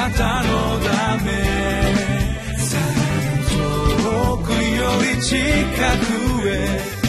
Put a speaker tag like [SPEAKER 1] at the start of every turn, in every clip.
[SPEAKER 1] なたのため。遠くより近くへ。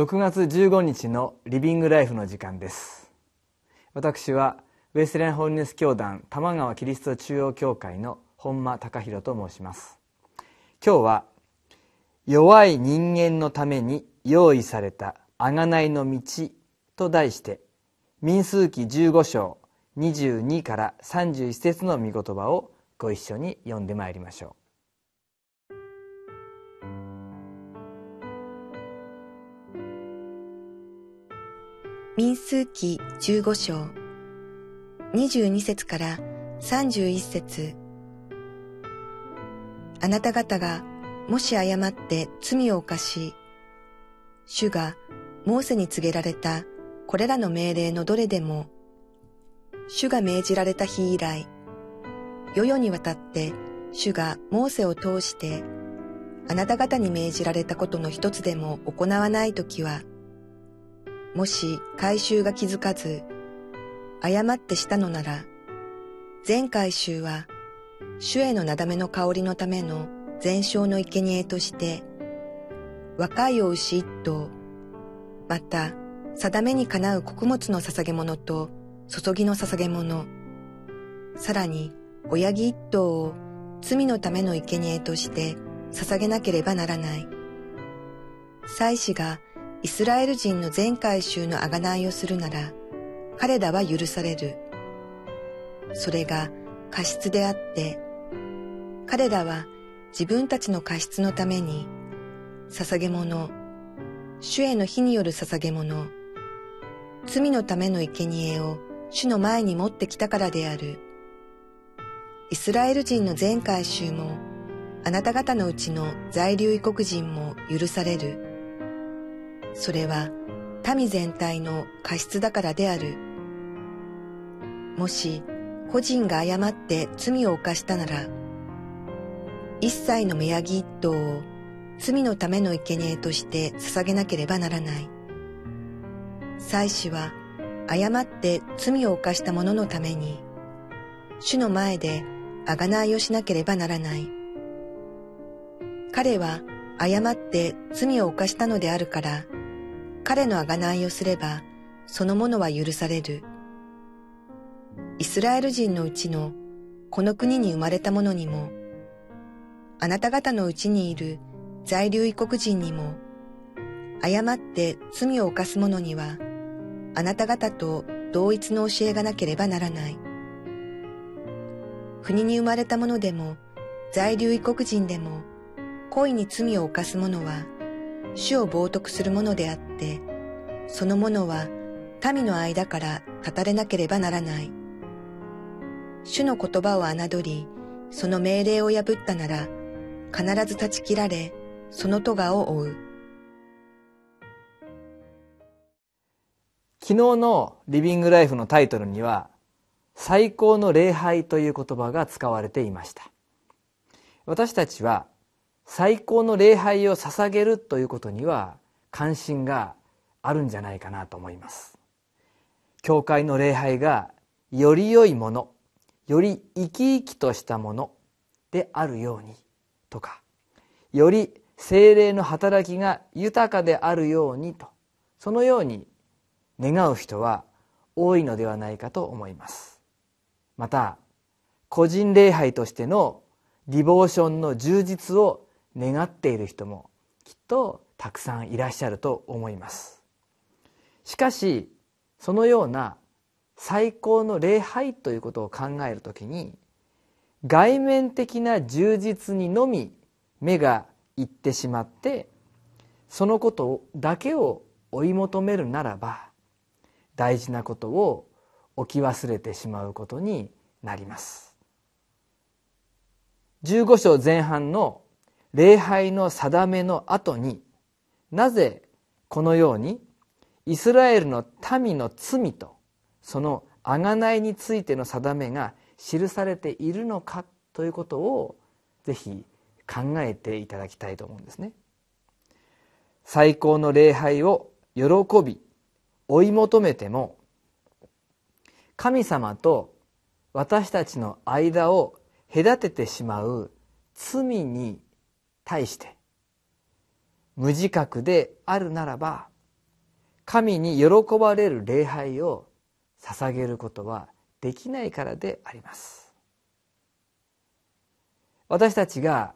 [SPEAKER 2] 6月15日のリビングライフの時間です。私はウェスレンホールネス教団玉川キリスト中央教会の本間隆弘と申します。今日は弱い人間のために用意された贖いの道と題して民数記15章22から31節の御言葉をご一緒に読んでまいりましょう。
[SPEAKER 3] 民数記15章。22節から31節。あなた方がもし誤って罪を犯し、主がモーセに告げられたこれらの命令のどれでも、主が命じられた日以来、世々にわたって主がモーセを通してあなた方に命じられたことの一つでも行わないときは、もし回収が気づかず、誤ってしたのなら、全回収は、主へのなだめの香りのための全焼の生贄として、若いお牛一頭、また、定めにかなう穀物の捧げ物と注ぎの捧げ物、さらに親木一頭を罪のための生贄として捧げなければならない。祭司がイスラエル人の全回収の贖いをするなら、彼らは許される。それが過失であって、彼らは自分たちの過失のために、捧げ物、主への火による捧げ物、罪のための生贄を主の前に持ってきたからである。イスラエル人の全回収も、あなた方のうちの在留異国人も許される。それは民全体の過失だからである。もし個人が誤って罪を犯したなら、一切の目ヤギ一頭を罪のための生贄として捧げなければならない。祭司は誤って罪を犯した者のために、主の前で贖いをしなければならない。彼は誤って罪を犯したのであるから、彼の贖いをすれば、そのものは許される。イスラエル人のうちのこの国に生まれた者にも、あなた方のうちにいる在留異国人にも、誤って罪を犯す者には、あなた方と同一の教えがなければならない。国に生まれた者でも、在留異国人でも、恋に罪を犯す者は、主を冒涜するものであって、そのものは民の間から語れなければならない。主の言葉を侮り、その命令を破ったなら、必ず断ち切られ、その咎を負う。
[SPEAKER 2] 昨日のリビングライフのタイトルには、最高の礼拝という言葉が使われていました。私たちは最高の礼拝を捧げるということには関心があるんじゃないかなと思います。教会の礼拝がより良いものより生き生きとしたものであるようにとかより精霊の働きが豊かであるようにとそのように願う人は多いのではないかと思います。また個人礼拝としてのディボーションの充実を願っている人もきっとたくさんいらっしゃると思います。しかしそのような最高の礼拝ということを考えるときに外面的な充実にのみ目がいってしまってそのことだけを追い求めるならば大事なことを置き忘れてしまうことになります。15章前半の礼拝の定めの後になぜこのようにイスラエルの民の罪とその贖いについての定めが記されているのかということをぜひ考えていただきたいと思うんですね。最高の礼拝を喜び追い求めても神様と私たちの間を隔ててしまう罪に対して無自覚であるならば神に喜ばれる礼拝を捧げることはできないからであります。私たちが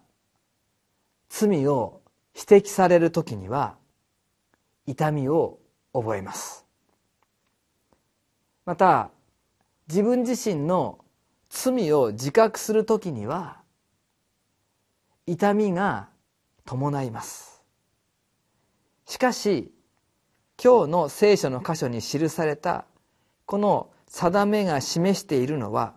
[SPEAKER 2] 罪を指摘される時には痛みを覚えます。また自分自身の罪を自覚する時には痛みが伴います。しかし今日の聖書の箇所に記されたこの定めが示しているのは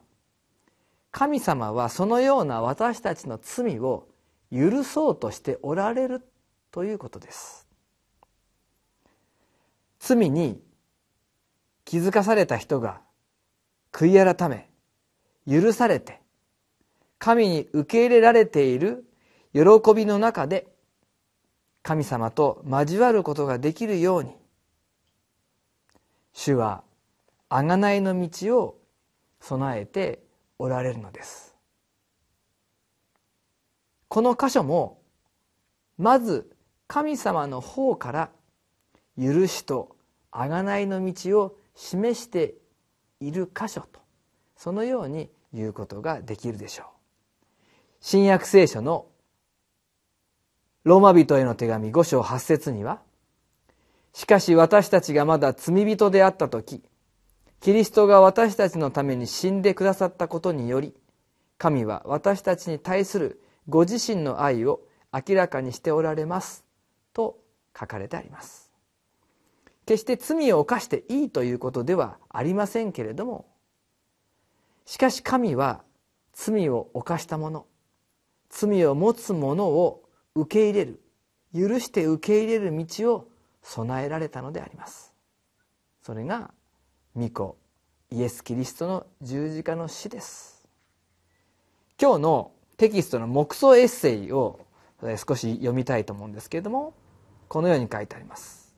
[SPEAKER 2] 神様はそのような私たちの罪を許そうとしておられるということです。罪に気づかされた人が悔い改め許されて神に受け入れられている喜びの中で神様と交わることができるように主は贖いの道を備えておられるのです。この箇所もまず神様の方から許しと贖いの道を示している箇所とそのように言うことができるでしょう。新約聖書のローマ人への手紙5章8節にはしかし私たちがまだ罪人であった時キリストが私たちのために死んでくださったことにより神は私たちに対するご自身の愛を明らかにしておられますと書かれてあります。決して罪を犯していいということではありませんけれどもしかし神は罪を犯した者罪を持つ者を受け入れる許して受け入れる道を備えられたのであります。それが御子イエス・キリストの十字架の死です。今日のテキストの黙想エッセイを少し読みたいと思うんですけれどもこのように書いてあります。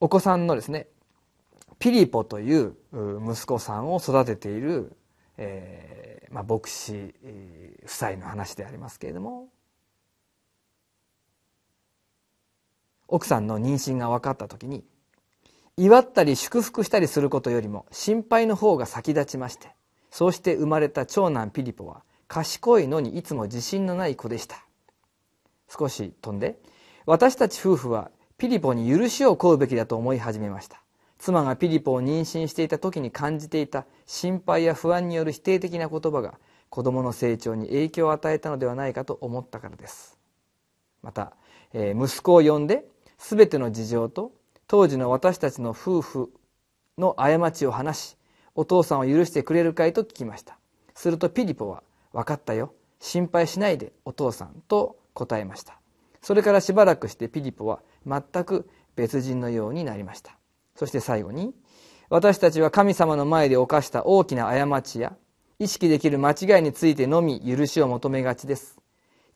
[SPEAKER 2] お子さんのですねピリポという息子さんを育てている、えーまあ、牧師夫妻の話でありますけれども奥さんの妊娠が分かった時に祝ったり祝福したりすることよりも心配の方が先立ちましてそうして生まれた長男ピリポは賢いのにいつも自信のない子でした。少し飛んで私たち夫婦はピリポに許しを請うべきだと思い始めました。妻がピリポを妊娠していた時に感じていた心配や不安による否定的な言葉が子供の成長に影響を与えたのではないかと思ったからです。また、えー、息子を呼んで全ての事情と当時の私たちの夫婦の過ちを話しお父さんを許してくれるかいと聞きました。するとピリポは「分かったよ。心配しないでお父さん」と答えました。それからしばらくしてピリポは全く別人のようになりました。そして最後に私たちは神様の前で犯した大きな過ちや意識できる間違いについてのみ許しを求めがちです。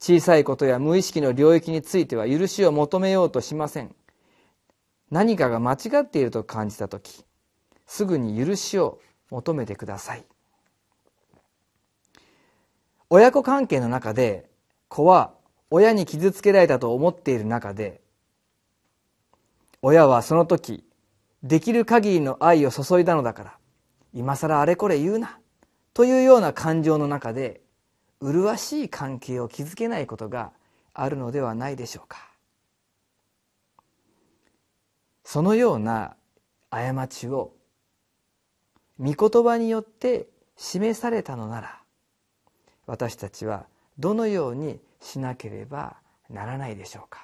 [SPEAKER 2] 小さいことや無意識の領域については許しを求めようとしません。何かが間違っていると感じた時すぐに許しを求めてください。親子関係の中で子は親に傷つけられたと思っている中で親はその時できる限りの愛を注いだのだから今更あれこれ言うな。というような感情の中で麗しい関係を築けないことがあるのではないでしょうか。そのような過ちを御言葉によって示されたのなら私たちはどのようにしなければならないでしょうか。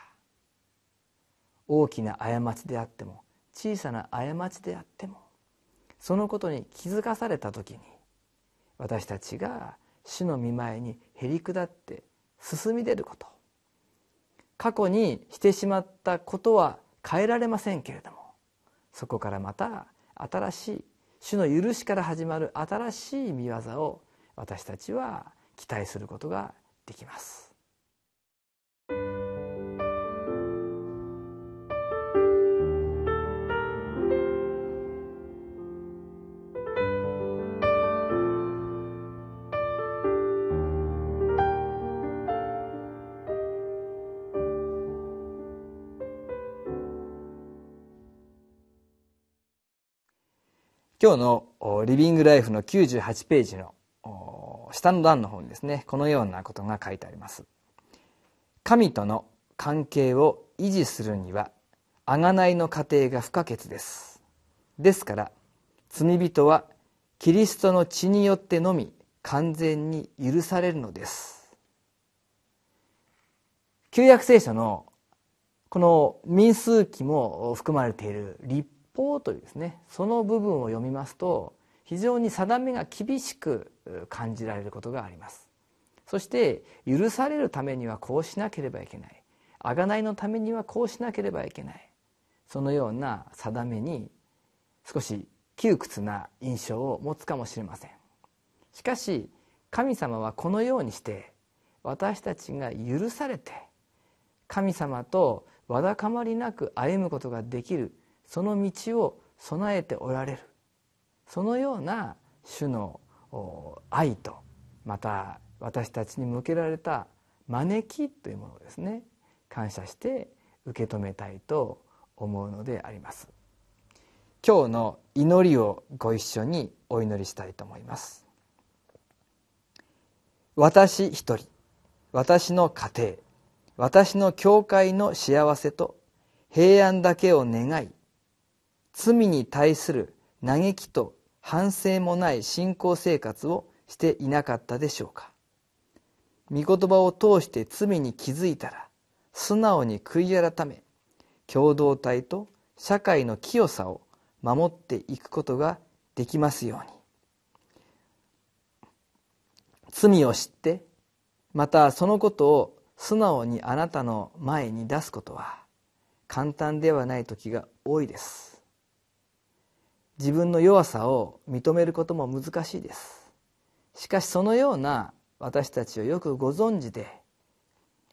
[SPEAKER 2] 大きな過ちであっても小さな過ちであってもそのことに気づかされた時に私たちが主の御前にへり下って進み出ること。過去にしてしまったことは変えられませんけれども。そこからまた新しい主の許しから始まる新しい見業を私たちは期待することができます。今日のリビングライフの98ページの下の段の方にですねこのようなことが書いてあります。神との関係を維持するには贖いの過程が不可欠です。ですから罪人はキリストの血によってのみ完全に許されるのです。旧約聖書のこの民数記も含まれている立法というですねその部分を読みますと非常に定めが厳しく感じられることがあります。そして許されるためにはこうしなければいけない。贖いのためにはこうしなければいけない。そのような定めに少し窮屈な印象を持つかもしれません。しかし神様はこのようにして私たちが許されて神様とわだかまりなく歩むことができるその道を備えておられる。そのような主の愛とまた私たちに向けられた招きというものをですね。感謝して受け止めたいと思うのであります。今日の祈りをご一緒にお祈りしたいと思います。私一人私の家庭私の教会の幸せと平安だけを願い罪に対する嘆きと反省もない信仰生活をしていなかったでしょうか。御言葉を通して罪に気づいたら素直に悔い改め共同体と社会の清さを守っていくことができますように。罪を知ってまたそのことを素直にあなたの前に出すことは簡単ではない時が多いです。自分の弱さを認めることも難しいです。しかしそのような私たちをよくご存知で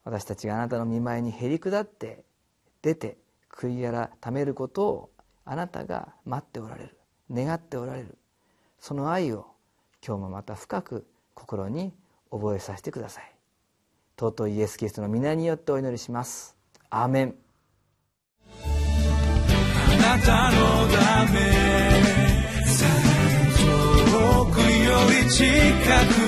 [SPEAKER 2] 私たちがあなたの見舞いにへり下って出て悔い改めることをあなたが待っておられる。願っておられる。その愛を今日もまた深く心に覚えさせてください。尊いイエス・キリストの皆によってお祈りします。アーメン。
[SPEAKER 1] あなたのため critica